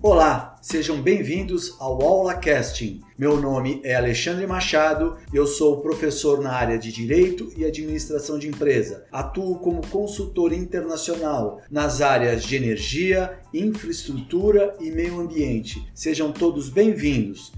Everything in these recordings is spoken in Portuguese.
Olá, sejam bem-vindos ao Aula Casting. Meu nome é Alexandre Machado, eu sou professor na área de Direito e Administração de Empresa. Atuo como consultor internacional nas áreas de energia, infraestrutura e meio ambiente. Sejam todos bem-vindos.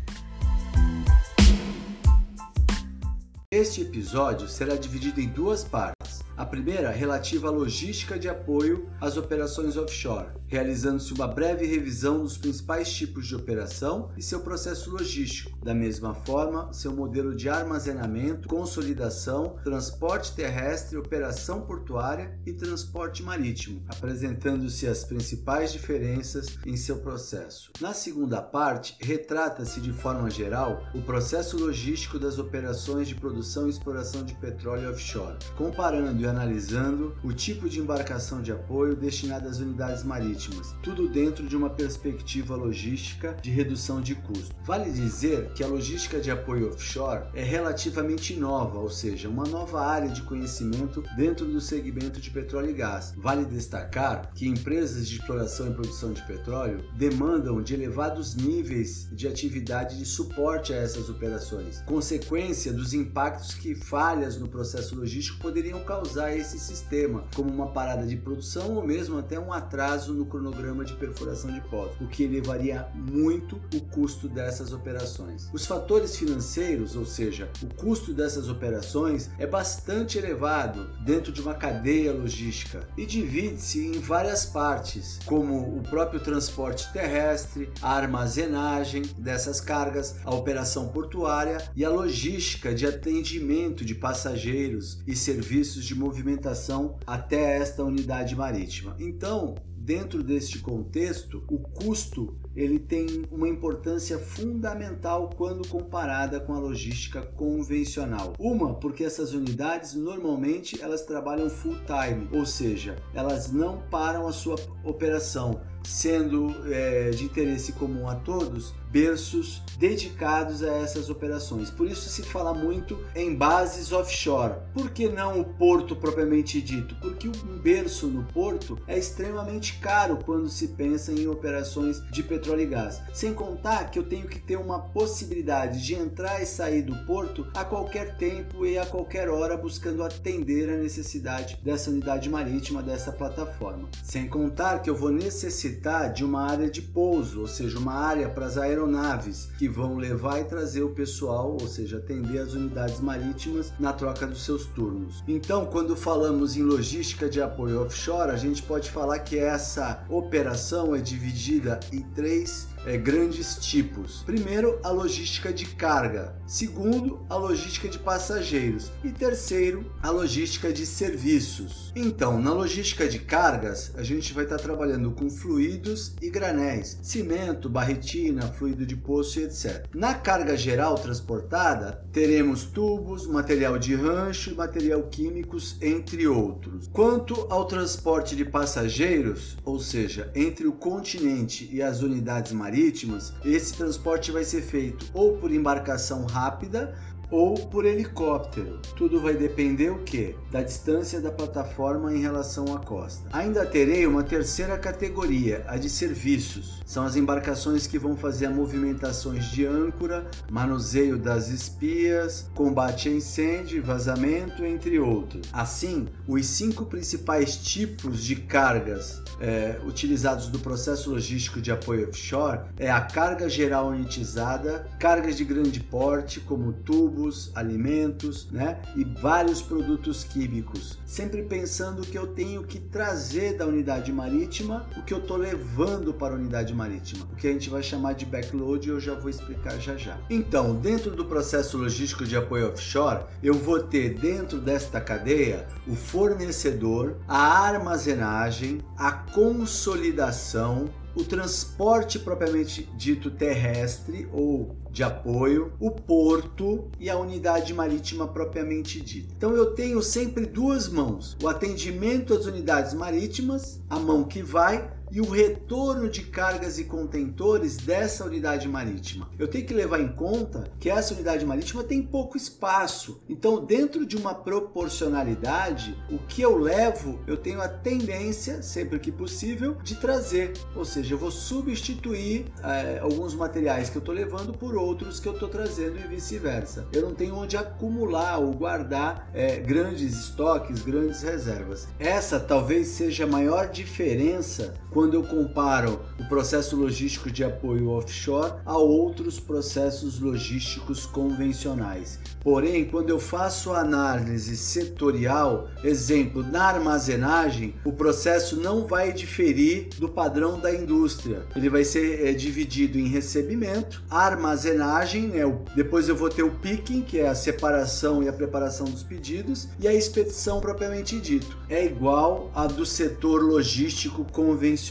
Este episódio será dividido em duas partes. A primeira relativa à logística de apoio às operações offshore realizando-se uma breve revisão dos principais tipos de operação e seu processo logístico. Da mesma forma, seu modelo de armazenamento, consolidação, transporte terrestre, operação portuária e transporte marítimo, apresentando-se as principais diferenças em seu processo. Na segunda parte, retrata-se de forma geral o processo logístico das operações de produção e exploração de petróleo offshore, comparando e analisando o tipo de embarcação de apoio destinada às unidades marítimas marítimas, tudo dentro de uma perspectiva logística de redução de custo. Vale dizer que a logística de apoio offshore é relativamente nova, ou seja, uma nova área de conhecimento dentro do segmento de petróleo e gás. Vale destacar que empresas de exploração e produção de petróleo demandam de elevados níveis de atividade de suporte a essas operações, consequência dos impactos que falhas no processo logístico poderiam causar a esse sistema, como uma parada de produção ou mesmo até um atraso no cronograma de perfuração de poços, o que elevaria muito o custo dessas operações. Os fatores financeiros, ou seja, o custo dessas operações, é bastante elevado dentro de uma cadeia logística e divide-se em várias partes, como o próprio transporte terrestre, a armazenagem dessas cargas, a operação portuária e a logística de atendimento de passageiros e serviços de movimentação até esta unidade marítima. Então, dentro deste contexto, o custo ele tem uma importância fundamental quando comparada com a logística convencional. Uma, porque essas unidades normalmente elas trabalham full time, ou seja, elas não param a sua operação, sendo é, de interesse comum a todos berços dedicados a essas operações. Por isso se fala muito em bases offshore. Por que não o porto propriamente dito? Porque um berço no porto é extremamente caro quando se pensa em operações de petróleo e gás. Sem contar que eu tenho que ter uma possibilidade de entrar e sair do porto a qualquer tempo e a qualquer hora buscando atender a necessidade dessa unidade marítima, dessa plataforma. Sem contar que eu vou necessitar de uma área de pouso, ou seja, uma área para as aeronaves aeronaves que vão levar e trazer o pessoal, ou seja, atender as unidades marítimas na troca dos seus turnos. Então, quando falamos em logística de apoio offshore, a gente pode falar que essa operação é dividida em três é, grandes tipos. Primeiro, a logística de carga. Segundo, a logística de passageiros. E terceiro, a logística de serviços. Então, na logística de cargas, a gente vai estar trabalhando com fluidos e granéis, cimento, barretina, fluido de poço e etc. Na carga geral transportada, teremos tubos, material de rancho material químicos, entre outros. Quanto ao transporte de passageiros, ou seja, entre o continente e as unidades marítimas, marítimas, esse transporte vai ser feito ou por embarcação rápida ou por helicóptero. Tudo vai depender o que? Da distância da plataforma em relação à costa. Ainda terei uma terceira categoria, a de serviços. São as embarcações que vão fazer movimentações de âncora, manuseio das espias, combate a incêndio vazamento, entre outros. Assim, os cinco principais tipos de cargas é, utilizados do processo logístico de apoio offshore é a carga geral unitizada, cargas de grande porte como tubo alimentos, né? E vários produtos químicos. Sempre pensando que eu tenho que trazer da unidade marítima o que eu estou levando para a unidade marítima, o que a gente vai chamar de backload e eu já vou explicar já já. Então, dentro do processo logístico de apoio offshore, eu vou ter dentro desta cadeia o fornecedor, a armazenagem, a consolidação, o transporte propriamente dito terrestre ou de apoio, o porto e a unidade marítima propriamente dita. Então eu tenho sempre duas mãos: o atendimento às unidades marítimas, a mão que vai e o retorno de cargas e contentores dessa unidade marítima. Eu tenho que levar em conta que essa unidade marítima tem pouco espaço. Então, dentro de uma proporcionalidade, o que eu levo, eu tenho a tendência, sempre que possível, de trazer. Ou seja, eu vou substituir é, alguns materiais que eu estou levando por outros que eu estou trazendo e vice-versa. Eu não tenho onde acumular ou guardar é, grandes estoques, grandes reservas. Essa talvez seja a maior diferença quando eu comparo o processo logístico de apoio offshore a outros processos logísticos convencionais. Porém, quando eu faço a análise setorial, exemplo, na armazenagem, o processo não vai diferir do padrão da indústria. Ele vai ser é, dividido em recebimento, armazenagem, né, depois eu vou ter o picking, que é a separação e a preparação dos pedidos, e a expedição propriamente dito. É igual a do setor logístico convencional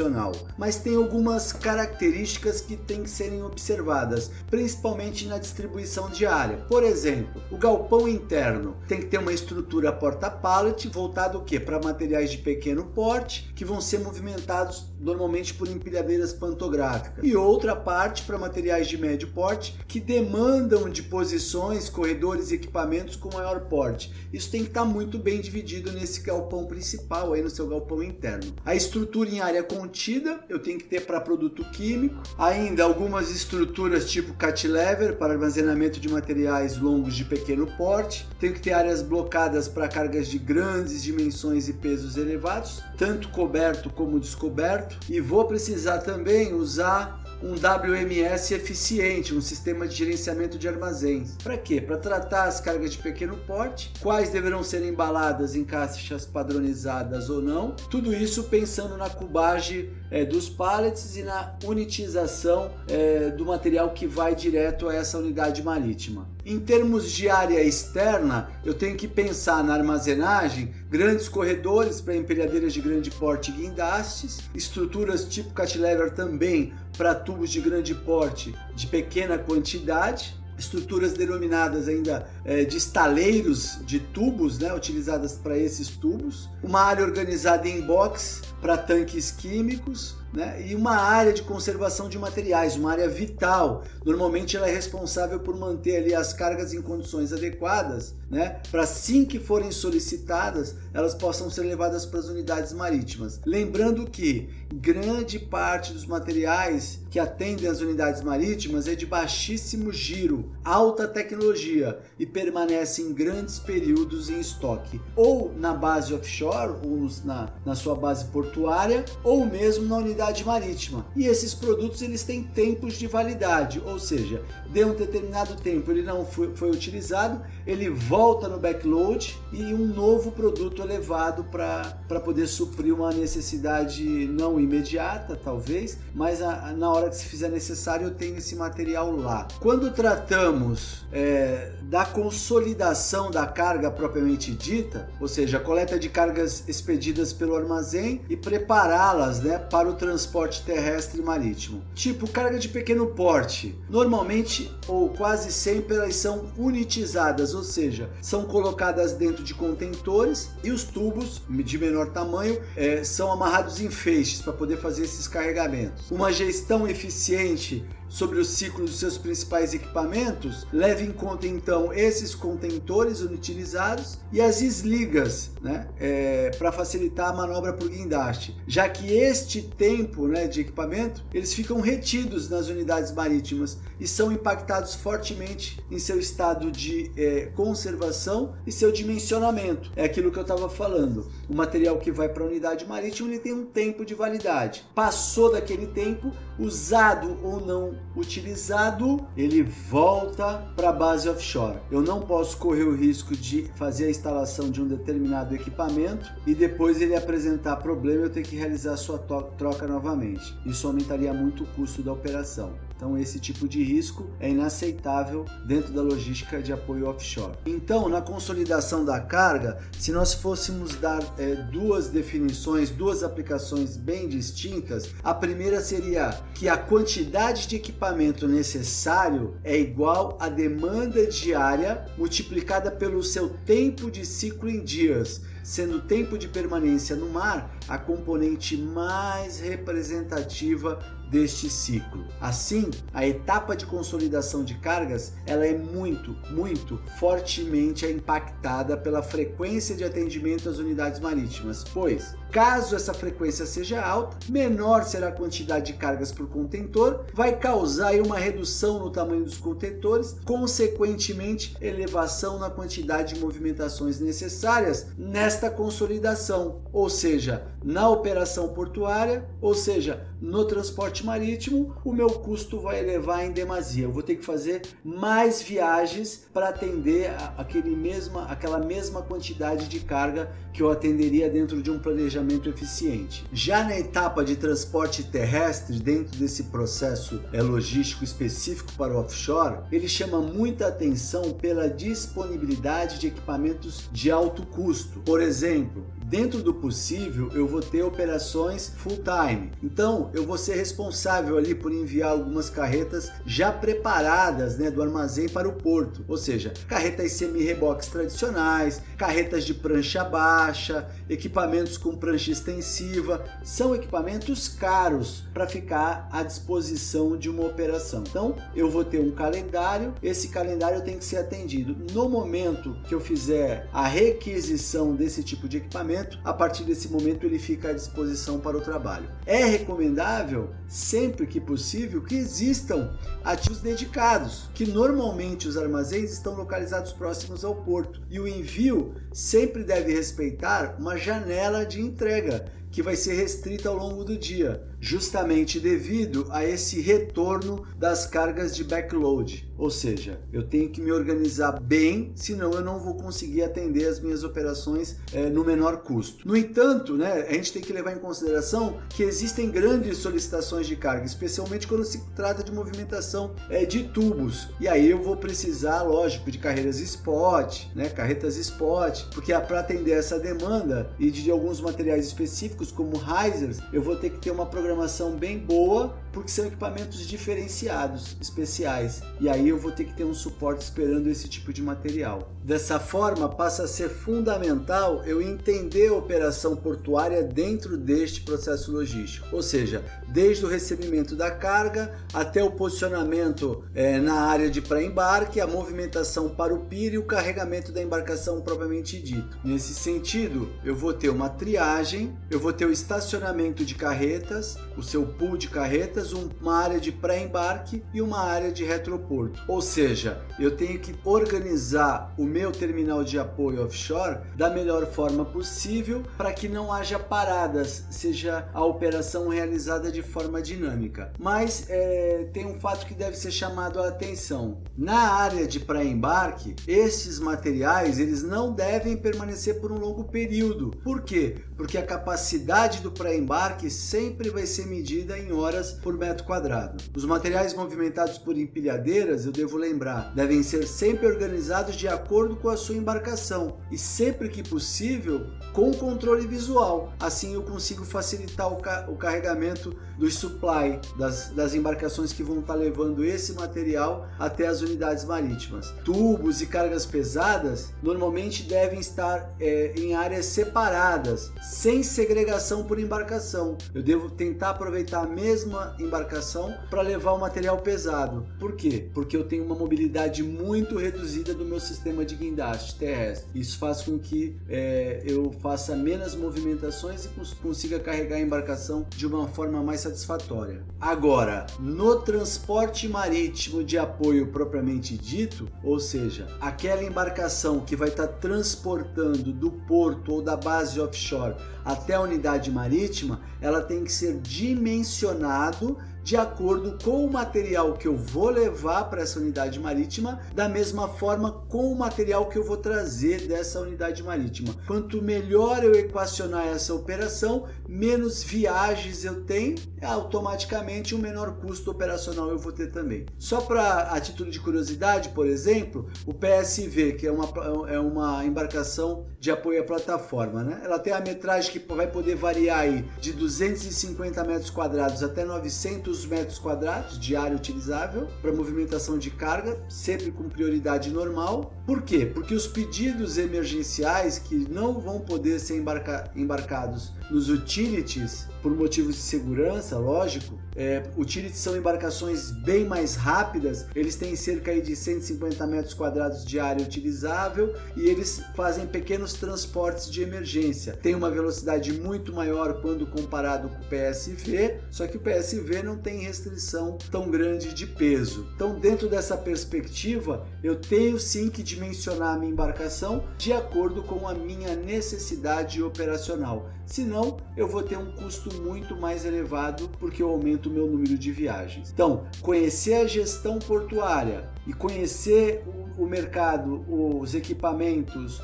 mas tem algumas características que têm que serem observadas, principalmente na distribuição diária. Por exemplo, o galpão interno tem que ter uma estrutura porta-pallet voltado o quê? Para materiais de pequeno porte que vão ser movimentados normalmente por empilhadeiras pantográficas, e outra parte para materiais de médio porte que demandam de posições, corredores e equipamentos com maior porte. Isso tem que estar tá muito bem dividido nesse galpão principal, aí no seu galpão interno. A estrutura em área contida eu tenho que ter para produto químico, ainda algumas estruturas tipo lever para armazenamento de materiais longos de pequeno porte, tenho que ter áreas blocadas para cargas de grandes dimensões e pesos elevados, tanto coberto como descoberto. E vou precisar também usar um WMS eficiente, um sistema de gerenciamento de armazéns. Para quê? Para tratar as cargas de pequeno porte, quais deverão ser embaladas em caixas padronizadas ou não. Tudo isso pensando na cubagem é, dos pallets e na unitização é, do material que vai direto a essa unidade marítima. Em termos de área externa, eu tenho que pensar na armazenagem, grandes corredores para empilhadeiras de grande porte e guindastes, estruturas tipo cantilever também para tubos de grande porte de pequena quantidade, estruturas denominadas ainda é, de estaleiros de tubos, né, utilizadas para esses tubos, uma área organizada em box para tanques químicos, né? e uma área de conservação de materiais, uma área vital. Normalmente ela é responsável por manter ali as cargas em condições adequadas, né? para assim que forem solicitadas, elas possam ser levadas para as unidades marítimas. Lembrando que grande parte dos materiais que atendem as unidades marítimas é de baixíssimo giro, alta tecnologia e permanece em grandes períodos em estoque, ou na base offshore, ou na, na sua base portuária, ou mesmo na unidade marítima. E esses produtos eles têm tempos de validade, ou seja, de um determinado tempo ele não foi, foi utilizado, ele volta no backload e um novo produto é levado para poder suprir uma necessidade não imediata, talvez, mas a, na hora que se fizer necessário eu tenho esse material lá. Quando tratamos é, da consolidação da carga propriamente dita, ou seja, a coleta de cargas expedidas pelo armazém e prepará-las né, para o transporte terrestre e marítimo. Tipo carga de pequeno porte. Normalmente ou quase sempre elas são unitizadas, ou seja, são colocadas dentro de contentores e os tubos de menor tamanho é, são amarrados em feixes para poder fazer esses carregamentos. Uma gestão eficiente sobre o ciclo dos seus principais equipamentos, leve em conta então esses contentores utilizados e as desligas, né, é, para facilitar a manobra por guindaste, já que este tempo né, de equipamento eles ficam retidos nas unidades marítimas e são impactados fortemente em seu estado de é, conservação e seu dimensionamento. É aquilo que eu estava falando. O material que vai para a unidade marítima ele tem um tempo de validade. Passou daquele tempo, usado ou não utilizado, ele volta para a base offshore. Eu não posso correr o risco de fazer a instalação de um determinado equipamento e depois ele apresentar problema e eu ter que realizar sua troca novamente. Isso aumentaria muito o custo da operação. Então, esse tipo de risco é inaceitável dentro da logística de apoio offshore. Então, na consolidação da carga, se nós fôssemos dar é, duas definições, duas aplicações bem distintas, a primeira seria que a quantidade de equipamento necessário é igual à demanda diária multiplicada pelo seu tempo de ciclo em dias sendo o tempo de permanência no mar a componente mais representativa deste ciclo. Assim, a etapa de consolidação de cargas, ela é muito, muito fortemente impactada pela frequência de atendimento às unidades marítimas, pois Caso essa frequência seja alta, menor será a quantidade de cargas por contentor, vai causar uma redução no tamanho dos contentores, consequentemente elevação na quantidade de movimentações necessárias nesta consolidação, ou seja, na operação portuária, ou seja, no transporte marítimo, o meu custo vai elevar em demasia. Eu vou ter que fazer mais viagens para atender aquele mesma, aquela mesma quantidade de carga que eu atenderia dentro de um planejamento eficiente. Já na etapa de transporte terrestre, dentro desse processo é, logístico específico para o offshore, ele chama muita atenção pela disponibilidade de equipamentos de alto custo. Por exemplo, dentro do possível, eu vou ter operações full time. Então, eu vou ser responsável ali por enviar algumas carretas já preparadas, né, do armazém para o porto. Ou seja, carretas semi-reboques tradicionais, carretas de prancha baixa, equipamentos com prancha extensiva, são equipamentos caros para ficar à disposição de uma operação. Então, eu vou ter um calendário, esse calendário tem que ser atendido no momento que eu fizer a requisição desse tipo de equipamento a partir desse momento ele fica à disposição para o trabalho. É recomendável, sempre que possível, que existam ativos dedicados, que normalmente os armazéns estão localizados próximos ao porto, e o envio sempre deve respeitar uma janela de entrega que vai ser restrita ao longo do dia, justamente devido a esse retorno das cargas de backload. Ou seja, eu tenho que me organizar bem, senão eu não vou conseguir atender as minhas operações é, no menor custo. No entanto, né, a gente tem que levar em consideração que existem grandes solicitações de carga, especialmente quando se trata de movimentação é, de tubos. E aí eu vou precisar, lógico, de carreiras spot, né, carretas spot, porque é para atender essa demanda e de alguns materiais específicos como risers, eu vou ter que ter uma programação bem boa porque são equipamentos diferenciados, especiais, e aí eu vou ter que ter um suporte esperando esse tipo de material. Dessa forma, passa a ser fundamental eu entender a operação portuária dentro deste processo logístico, ou seja, desde o recebimento da carga até o posicionamento é, na área de pré-embarque, a movimentação para o pier e o carregamento da embarcação propriamente dito. Nesse sentido, eu vou ter uma triagem, eu vou ter o estacionamento de carretas, o seu pool de carretas uma área de pré-embarque e uma área de retroporto. Ou seja, eu tenho que organizar o meu terminal de apoio offshore da melhor forma possível para que não haja paradas, seja a operação realizada de forma dinâmica. Mas é, tem um fato que deve ser chamado a atenção. Na área de pré-embarque, esses materiais eles não devem permanecer por um longo período. Por quê? Porque a capacidade do pré-embarque sempre vai ser medida em horas por metro quadrado. Os materiais movimentados por empilhadeiras, eu devo lembrar, devem ser sempre organizados de acordo com a sua embarcação e sempre que possível com controle visual. Assim eu consigo facilitar o, ca o carregamento dos supply das, das embarcações que vão estar levando esse material até as unidades marítimas. Tubos e cargas pesadas normalmente devem estar é, em áreas separadas, sem segregação por embarcação. Eu devo tentar aproveitar a mesma embarcação para levar o material pesado. Por quê? Porque eu tenho uma mobilidade muito reduzida do meu sistema de guindaste terrestre. Isso faz com que é, eu faça menos movimentações e consiga carregar a embarcação de uma forma mais satisfatória. Agora, no transporte marítimo de apoio propriamente dito, ou seja, aquela embarcação que vai estar tá transportando do porto ou da base offshore até a unidade marítima, ela tem que ser dimensionado de acordo com o material que eu vou levar para essa unidade marítima, da mesma forma com o material que eu vou trazer dessa unidade marítima. Quanto melhor eu equacionar essa operação, menos viagens eu tenho, automaticamente um menor custo operacional eu vou ter também. Só para a título de curiosidade, por exemplo, o PSV, que é uma, é uma embarcação de apoio à plataforma, né? Ela tem a metragem que vai poder variar aí de 250 metros quadrados até 900 metros quadrados de área utilizável para movimentação de carga, sempre com prioridade normal. Por quê? Porque os pedidos emergenciais que não vão poder ser embarca embarcados nos utilities por motivos de segurança, lógico. É, utilities são embarcações bem mais rápidas, eles têm cerca de 150 metros quadrados de área utilizável e eles fazem pequenos transportes de emergência. Tem uma velocidade muito maior quando comparado com o PSV, só que o PSV não tem restrição tão grande de peso. Então, dentro dessa perspectiva, eu tenho sim que dimensionar a minha embarcação de acordo com a minha necessidade operacional. Senão, eu vou ter um custo muito mais elevado porque eu aumento o meu número de viagens. Então, conhecer a gestão portuária e conhecer o, mercado, os equipamentos,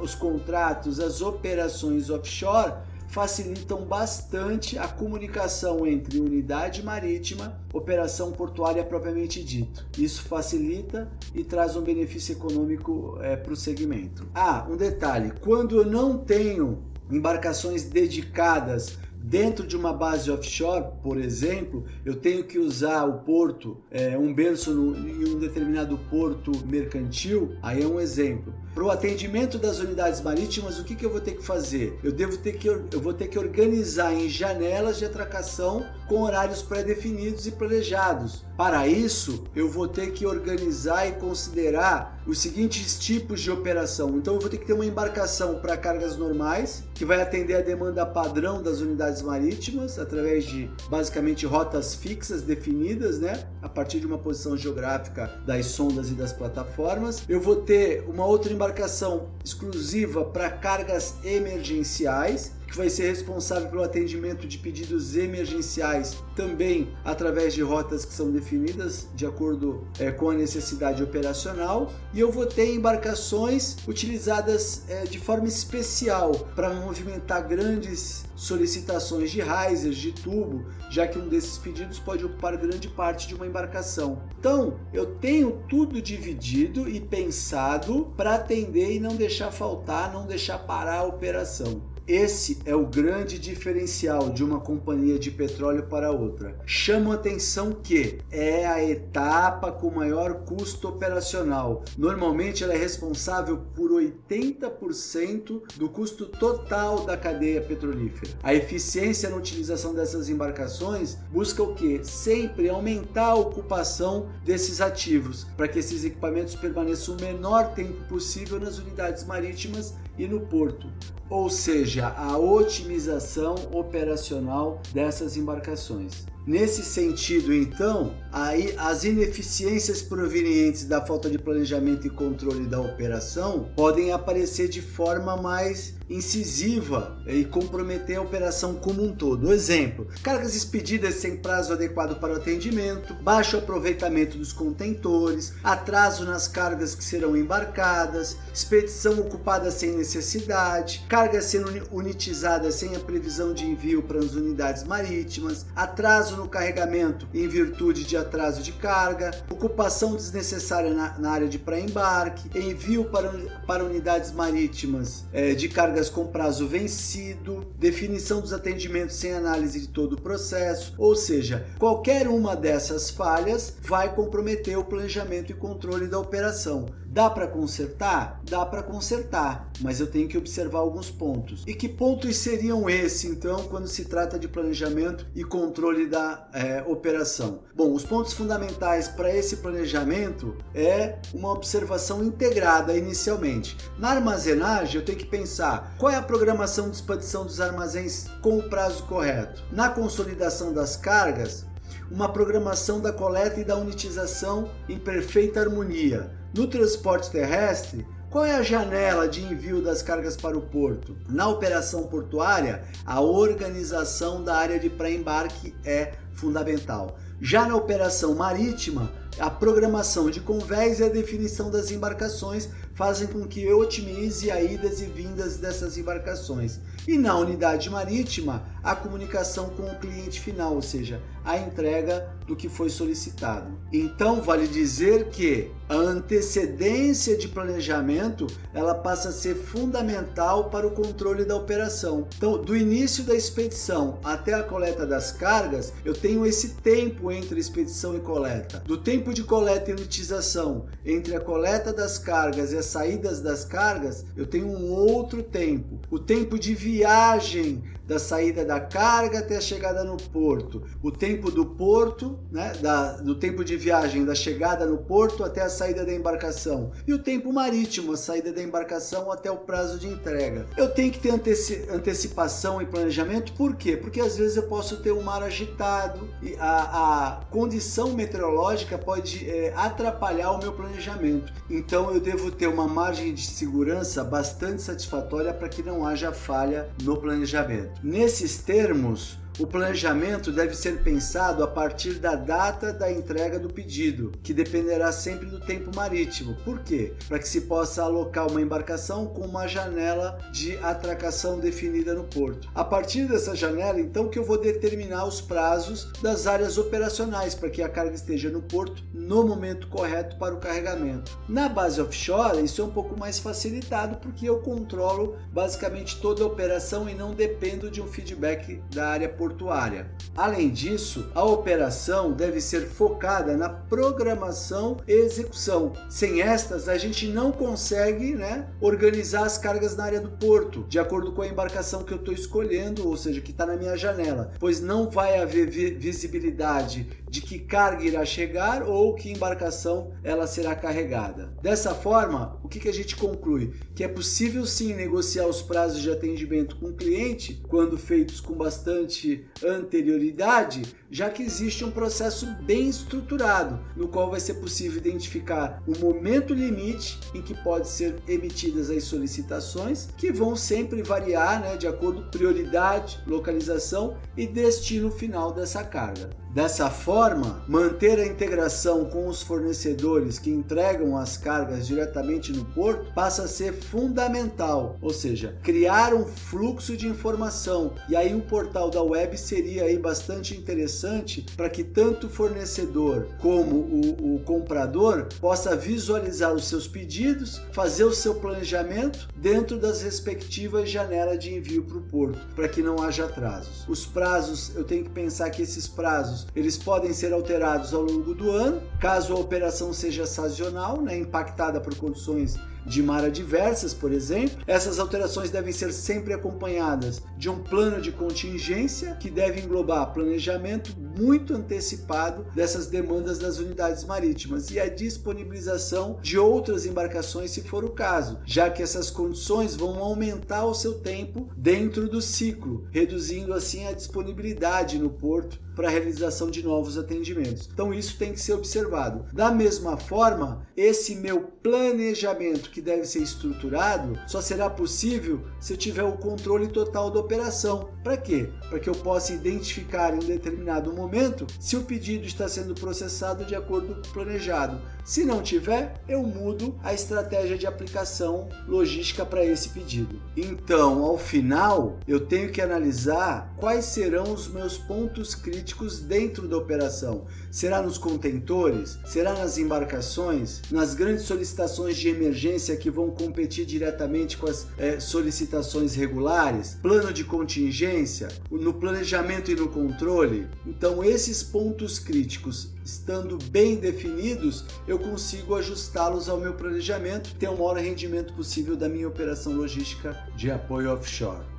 os contratos, as operações offshore facilitam bastante a comunicação entre unidade marítima, operação portuária propriamente dito. Isso facilita e traz um benefício econômico é, para o segmento. Ah, um detalhe: quando eu não tenho embarcações dedicadas Dentro de uma base offshore, por exemplo, eu tenho que usar o porto, é, um berço no, em um determinado porto mercantil, aí é um exemplo. Para o atendimento das unidades marítimas, o que, que eu vou ter que fazer? Eu devo ter que eu vou ter que organizar em janelas de atracação com horários pré-definidos e planejados. Para isso, eu vou ter que organizar e considerar os seguintes tipos de operação. Então, eu vou ter que ter uma embarcação para cargas normais, que vai atender a demanda padrão das unidades marítimas através de basicamente rotas fixas definidas, né, a partir de uma posição geográfica das sondas e das plataformas. Eu vou ter uma outra embarcação exclusiva para cargas emergenciais, que vai ser responsável pelo atendimento de pedidos emergenciais também através de rotas que são definidas de acordo é, com a necessidade operacional. E eu vou ter embarcações utilizadas é, de forma especial para movimentar grandes solicitações de risers, de tubo, já que um desses pedidos pode ocupar grande parte de uma embarcação. Então, eu tenho tudo dividido e pensado para atender e não deixar faltar, não deixar parar a operação. Esse é o grande diferencial de uma companhia de petróleo para outra. Chamo atenção que é a etapa com maior custo operacional. Normalmente ela é responsável por 80% do custo total da cadeia petrolífera. A eficiência na utilização dessas embarcações busca o que? Sempre aumentar a ocupação desses ativos, para que esses equipamentos permaneçam o menor tempo possível nas unidades marítimas e no porto, ou seja, a otimização operacional dessas embarcações. Nesse sentido, então, as ineficiências provenientes da falta de planejamento e controle da operação podem aparecer de forma mais incisiva e comprometer a operação como um todo. Exemplo: cargas expedidas sem prazo adequado para o atendimento, baixo aproveitamento dos contentores, atraso nas cargas que serão embarcadas, expedição ocupada sem necessidade, cargas sendo unitizadas sem a previsão de envio para as unidades marítimas, atraso no carregamento em virtude de atraso de carga, ocupação desnecessária na, na área de pré-embarque, envio para, para unidades marítimas é, de cargas com prazo vencido, definição dos atendimentos sem análise de todo o processo, ou seja, qualquer uma dessas falhas vai comprometer o planejamento e controle da operação. Dá para consertar? Dá para consertar, mas eu tenho que observar alguns pontos. E que pontos seriam esses, então, quando se trata de planejamento e controle da é, operação? Bom, os pontos fundamentais para esse planejamento é uma observação integrada inicialmente. Na armazenagem, eu tenho que pensar qual é a programação de expedição dos armazéns com o prazo correto. Na consolidação das cargas, uma programação da coleta e da unitização em perfeita harmonia no transporte terrestre, Qual é a janela de envio das cargas para o porto? Na operação portuária, a organização da área de pré-embarque é fundamental. Já na operação marítima, a programação de convés e a definição das embarcações fazem com que eu otimize a idas e vindas dessas embarcações. E na unidade marítima, a comunicação com o cliente final, ou seja, a entrega do que foi solicitado. Então, vale dizer que a antecedência de planejamento, ela passa a ser fundamental para o controle da operação. Então, do início da expedição até a coleta das cargas, eu tenho esse tempo entre expedição e coleta. Do tempo de coleta e utilização, entre a coleta das cargas e as saídas das cargas, eu tenho um outro tempo. O tempo de da saída da carga até a chegada no porto, o tempo do porto, né, da, do tempo de viagem da chegada no porto até a saída da embarcação e o tempo marítimo, a saída da embarcação até o prazo de entrega. Eu tenho que ter anteci antecipação e planejamento, por quê? Porque às vezes eu posso ter um mar agitado e a, a condição meteorológica pode é, atrapalhar o meu planejamento. Então eu devo ter uma margem de segurança bastante satisfatória para que não haja falha no planejamento. Nesses termos, o planejamento deve ser pensado a partir da data da entrega do pedido, que dependerá sempre do tempo marítimo. Por quê? Para que se possa alocar uma embarcação com uma janela de atracação definida no porto. A partir dessa janela, então, que eu vou determinar os prazos das áreas operacionais para que a carga esteja no porto no momento correto para o carregamento. Na base offshore, isso é um pouco mais facilitado porque eu controlo basicamente toda a operação e não dependo de um feedback da área portuária portuária. Além disso, a operação deve ser focada na programação e execução. Sem estas, a gente não consegue né, organizar as cargas na área do porto, de acordo com a embarcação que eu estou escolhendo, ou seja, que está na minha janela, pois não vai haver visibilidade de que carga irá chegar ou que embarcação ela será carregada. Dessa forma, o que, que a gente conclui? Que é possível sim negociar os prazos de atendimento com o cliente quando feitos com bastante anterioridade, já que existe um processo bem estruturado, no qual vai ser possível identificar o momento limite em que pode ser emitidas as solicitações, que vão sempre variar né, de acordo com prioridade, localização e destino final dessa carga. Dessa forma, manter a integração com os fornecedores que entregam as cargas diretamente no porto passa a ser fundamental, ou seja, criar um fluxo de informação. E aí o portal da web seria aí bastante interessante para que tanto o fornecedor como o, o comprador possa visualizar os seus pedidos, fazer o seu planejamento dentro das respectivas janelas de envio para o porto, para que não haja atrasos. Os prazos, eu tenho que pensar que esses prazos eles podem ser alterados ao longo do ano, caso a operação seja sazonal, né, impactada por condições de mar adversas, por exemplo. Essas alterações devem ser sempre acompanhadas de um plano de contingência que deve englobar planejamento muito antecipado dessas demandas das unidades marítimas e a disponibilização de outras embarcações se for o caso, já que essas condições vão aumentar o seu tempo dentro do ciclo, reduzindo assim a disponibilidade no porto para a realização de novos atendimentos. Então isso tem que ser observado. Da mesma forma, esse meu planejamento que deve ser estruturado só será possível se eu tiver o controle total da operação. Para quê? Para que eu possa identificar em determinado momento se o pedido está sendo processado de acordo com o planejado. Se não tiver, eu mudo a estratégia de aplicação logística para esse pedido. Então, ao final, eu tenho que analisar quais serão os meus pontos críticos dentro da operação. Será nos contentores? Será nas embarcações? Nas grandes solicitações de emergência que vão competir diretamente com as é, solicitações regulares? Plano de contingência? No planejamento e no controle? Então, esses pontos críticos estando bem definidos, eu consigo ajustá-los ao meu planejamento, ter o maior rendimento possível da minha operação logística de apoio offshore.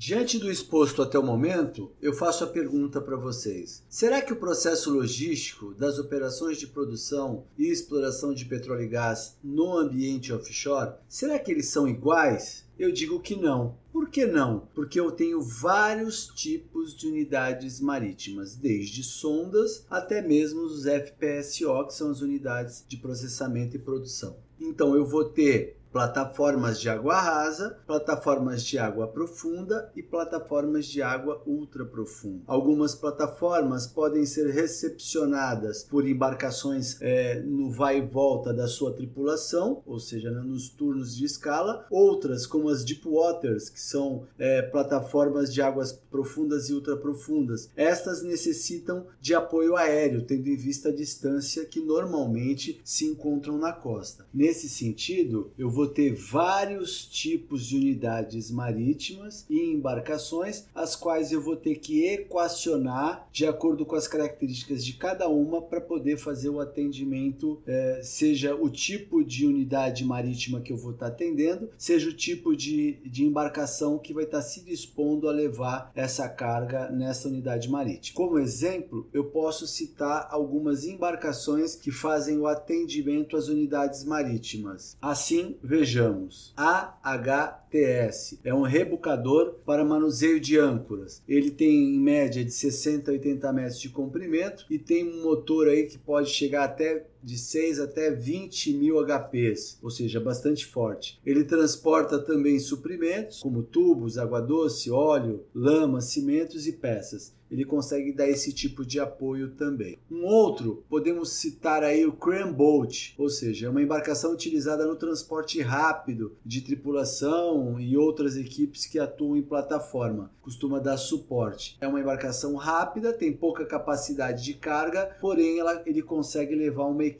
Diante do exposto até o momento, eu faço a pergunta para vocês: será que o processo logístico das operações de produção e exploração de petróleo e gás no ambiente offshore, será que eles são iguais? Eu digo que não. Por que não? Porque eu tenho vários tipos de unidades marítimas, desde sondas até mesmo os FPSO, que são as unidades de processamento e produção. Então eu vou ter plataformas de água rasa, plataformas de água profunda e plataformas de água ultra profunda. Algumas plataformas podem ser recepcionadas por embarcações é, no vai e volta da sua tripulação, ou seja, né, nos turnos de escala. Outras, como as deep waters, que são é, plataformas de águas profundas e ultra profundas, estas necessitam de apoio aéreo, tendo em vista a distância que normalmente se encontram na costa. Nesse sentido, eu vou ter vários tipos de unidades marítimas e embarcações, as quais eu vou ter que equacionar de acordo com as características de cada uma para poder fazer o atendimento, é, seja o tipo de unidade marítima que eu vou estar tá atendendo, seja o tipo de, de embarcação que vai estar tá se dispondo a levar essa carga nessa unidade marítima. Como exemplo, eu posso citar algumas embarcações que fazem o atendimento às unidades marítimas. Assim, vejamos, AHTS é um rebocador para manuseio de âncoras. Ele tem em média de 60 a 80 metros de comprimento e tem um motor aí que pode chegar até de 6 até 20 mil HPs, ou seja, bastante forte. Ele transporta também suprimentos, como tubos, água doce, óleo, lama, cimentos e peças. Ele consegue dar esse tipo de apoio também. Um outro, podemos citar aí o Cram Boat, ou seja, é uma embarcação utilizada no transporte rápido de tripulação e outras equipes que atuam em plataforma. Costuma dar suporte. É uma embarcação rápida, tem pouca capacidade de carga, porém ela, ele consegue levar uma equipe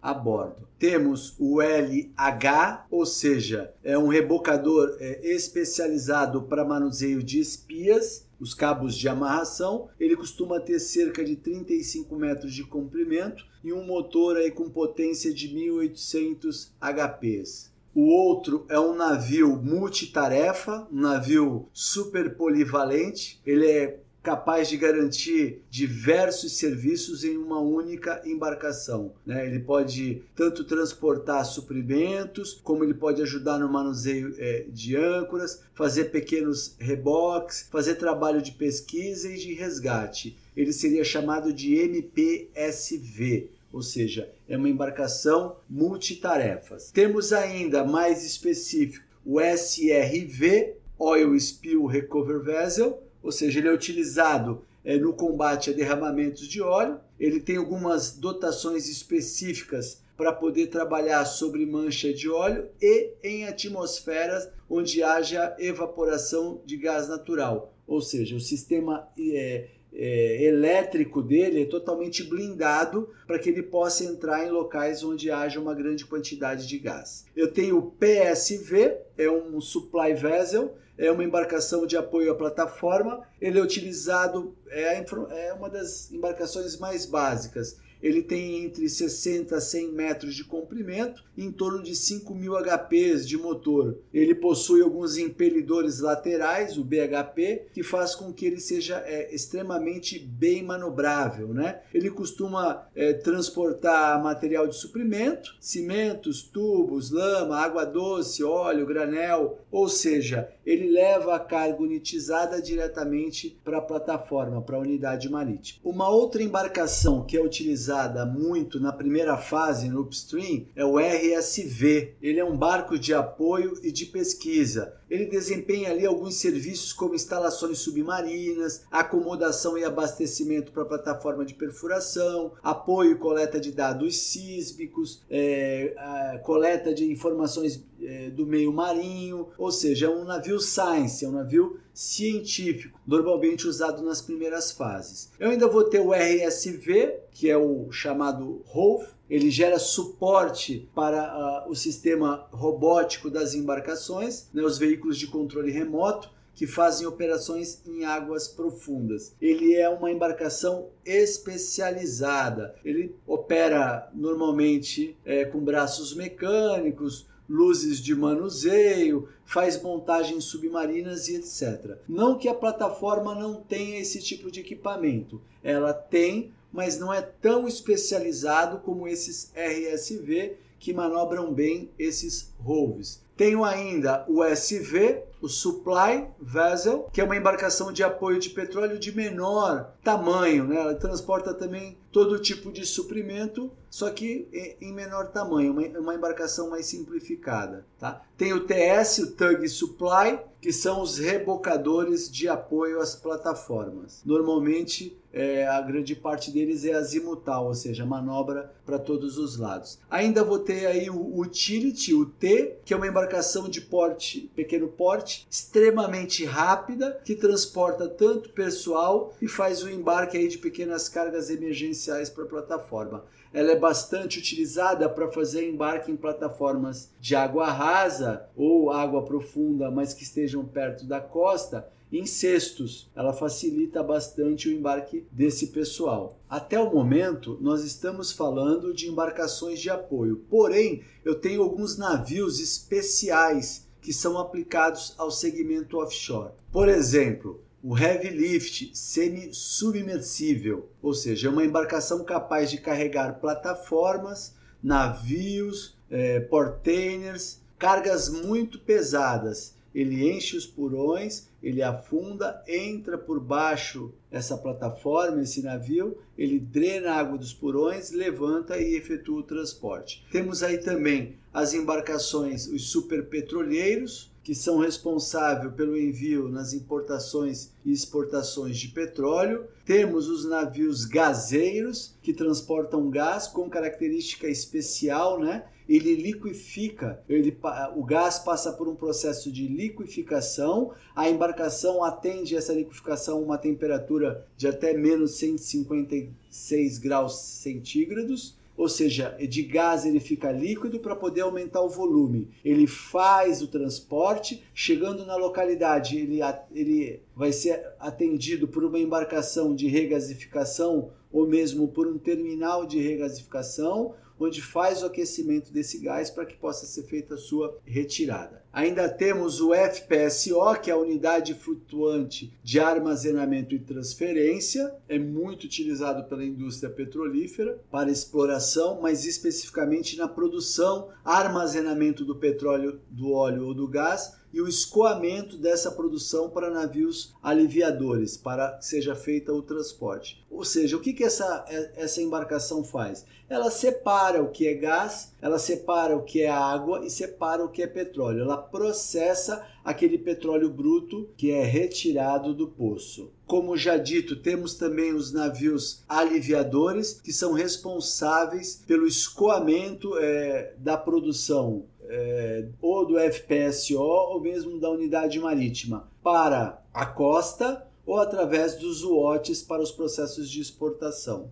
a bordo. Temos o LH, ou seja, é um rebocador é, especializado para manuseio de espias os cabos de amarração, ele costuma ter cerca de 35 metros de comprimento e um motor aí com potência de 1800 HPs. O outro é um navio multitarefa, um navio super polivalente. Ele é capaz de garantir diversos serviços em uma única embarcação. Né? Ele pode tanto transportar suprimentos, como ele pode ajudar no manuseio é, de âncoras, fazer pequenos reboques, fazer trabalho de pesquisa e de resgate. Ele seria chamado de MPSV, ou seja, é uma embarcação multitarefas. Temos ainda mais específico o SRV, Oil Spill Recover Vessel, ou seja, ele é utilizado é, no combate a derramamentos de óleo. Ele tem algumas dotações específicas para poder trabalhar sobre mancha de óleo e em atmosferas onde haja evaporação de gás natural. Ou seja, o sistema é, é, elétrico dele é totalmente blindado para que ele possa entrar em locais onde haja uma grande quantidade de gás. Eu tenho o PSV, é um supply vessel, é uma embarcação de apoio à plataforma. Ele é utilizado, é, é uma das embarcações mais básicas ele tem entre 60 a 100 metros de comprimento em torno de 5 mil HPs de motor. Ele possui alguns impelidores laterais, o BHP, que faz com que ele seja é, extremamente bem manobrável. Né? Ele costuma é, transportar material de suprimento, cimentos, tubos, lama, água doce, óleo, granel, ou seja, ele leva a carga unitizada diretamente para a plataforma, para a unidade marítima. Uma outra embarcação que é utilizada muito na primeira fase no upstream é o RSV. Ele é um barco de apoio e de pesquisa. Ele desempenha ali alguns serviços como instalações submarinas, acomodação e abastecimento para a plataforma de perfuração, apoio e coleta de dados sísmicos, é, coleta de informações é, do meio marinho, ou seja, é um navio science, é um navio científico, normalmente usado nas primeiras fases. Eu ainda vou ter o RSV, que é o chamado ROV, ele gera suporte para uh, o sistema robótico das embarcações, né, os veículos de controle remoto, que fazem operações em águas profundas. Ele é uma embarcação especializada. Ele opera normalmente é, com braços mecânicos, luzes de manuseio, faz montagens submarinas e etc. Não que a plataforma não tenha esse tipo de equipamento, ela tem, mas não é tão especializado como esses RSV que manobram bem esses roves. Tenho ainda o SV, o Supply Vessel, que é uma embarcação de apoio de petróleo de menor tamanho, né? Ela transporta também todo tipo de suprimento, só que em menor tamanho, uma, embarcação mais simplificada. Tá? Tem o TS, o Tug Supply, que são os rebocadores de apoio às plataformas. Normalmente, é, a grande parte deles é azimutal, ou seja, manobra para todos os lados. Ainda vou ter aí o Utility, o T, que é uma embarcação de porte, pequeno porte, extremamente rápida, que transporta tanto pessoal e faz o embarque aí de pequenas cargas emergenciais para a plataforma. Ela é bastante utilizada para fazer embarque em plataformas de água rasa ou água profunda, mas que estejam perto da costa, em cestos. Ela facilita bastante o embarque desse pessoal. Até o momento, nós estamos falando de embarcações de apoio, porém, eu tenho alguns navios especiais que são aplicados ao segmento offshore. Por exemplo, o Heavy Lift semi-submersível, ou seja, é uma embarcação capaz de carregar plataformas, navios, é, portainers, cargas muito pesadas. Ele enche os purões, ele afunda, entra por baixo essa plataforma, esse navio, ele drena a água dos purões, levanta e efetua o transporte. Temos aí também as embarcações, os superpetroleiros, que são responsáveis pelo envio nas importações e exportações de petróleo. Temos os navios gazeiros, que transportam gás com característica especial, né? Ele liquifica, ele, o gás passa por um processo de liquificação, a embarcação atende essa liquificação a uma temperatura de até menos 156 graus centígrados ou seja, de gás ele fica líquido para poder aumentar o volume. Ele faz o transporte, chegando na localidade, ele, ele vai ser atendido por uma embarcação de regasificação ou mesmo por um terminal de regasificação, onde faz o aquecimento desse gás para que possa ser feita a sua retirada. Ainda temos o FPSO, que é a unidade flutuante de armazenamento e transferência, é muito utilizado pela indústria petrolífera para exploração, mas especificamente na produção, armazenamento do petróleo, do óleo ou do gás e o escoamento dessa produção para navios aliviadores, para que seja feita o transporte. Ou seja, o que, que essa, essa embarcação faz? Ela separa o que é gás, ela separa o que é água e separa o que é petróleo. Ela processa aquele petróleo bruto que é retirado do poço. Como já dito, temos também os navios aliviadores, que são responsáveis pelo escoamento é, da produção é, ou do FPSO ou mesmo da unidade marítima para a costa ou através dos UOTs para os processos de exportação.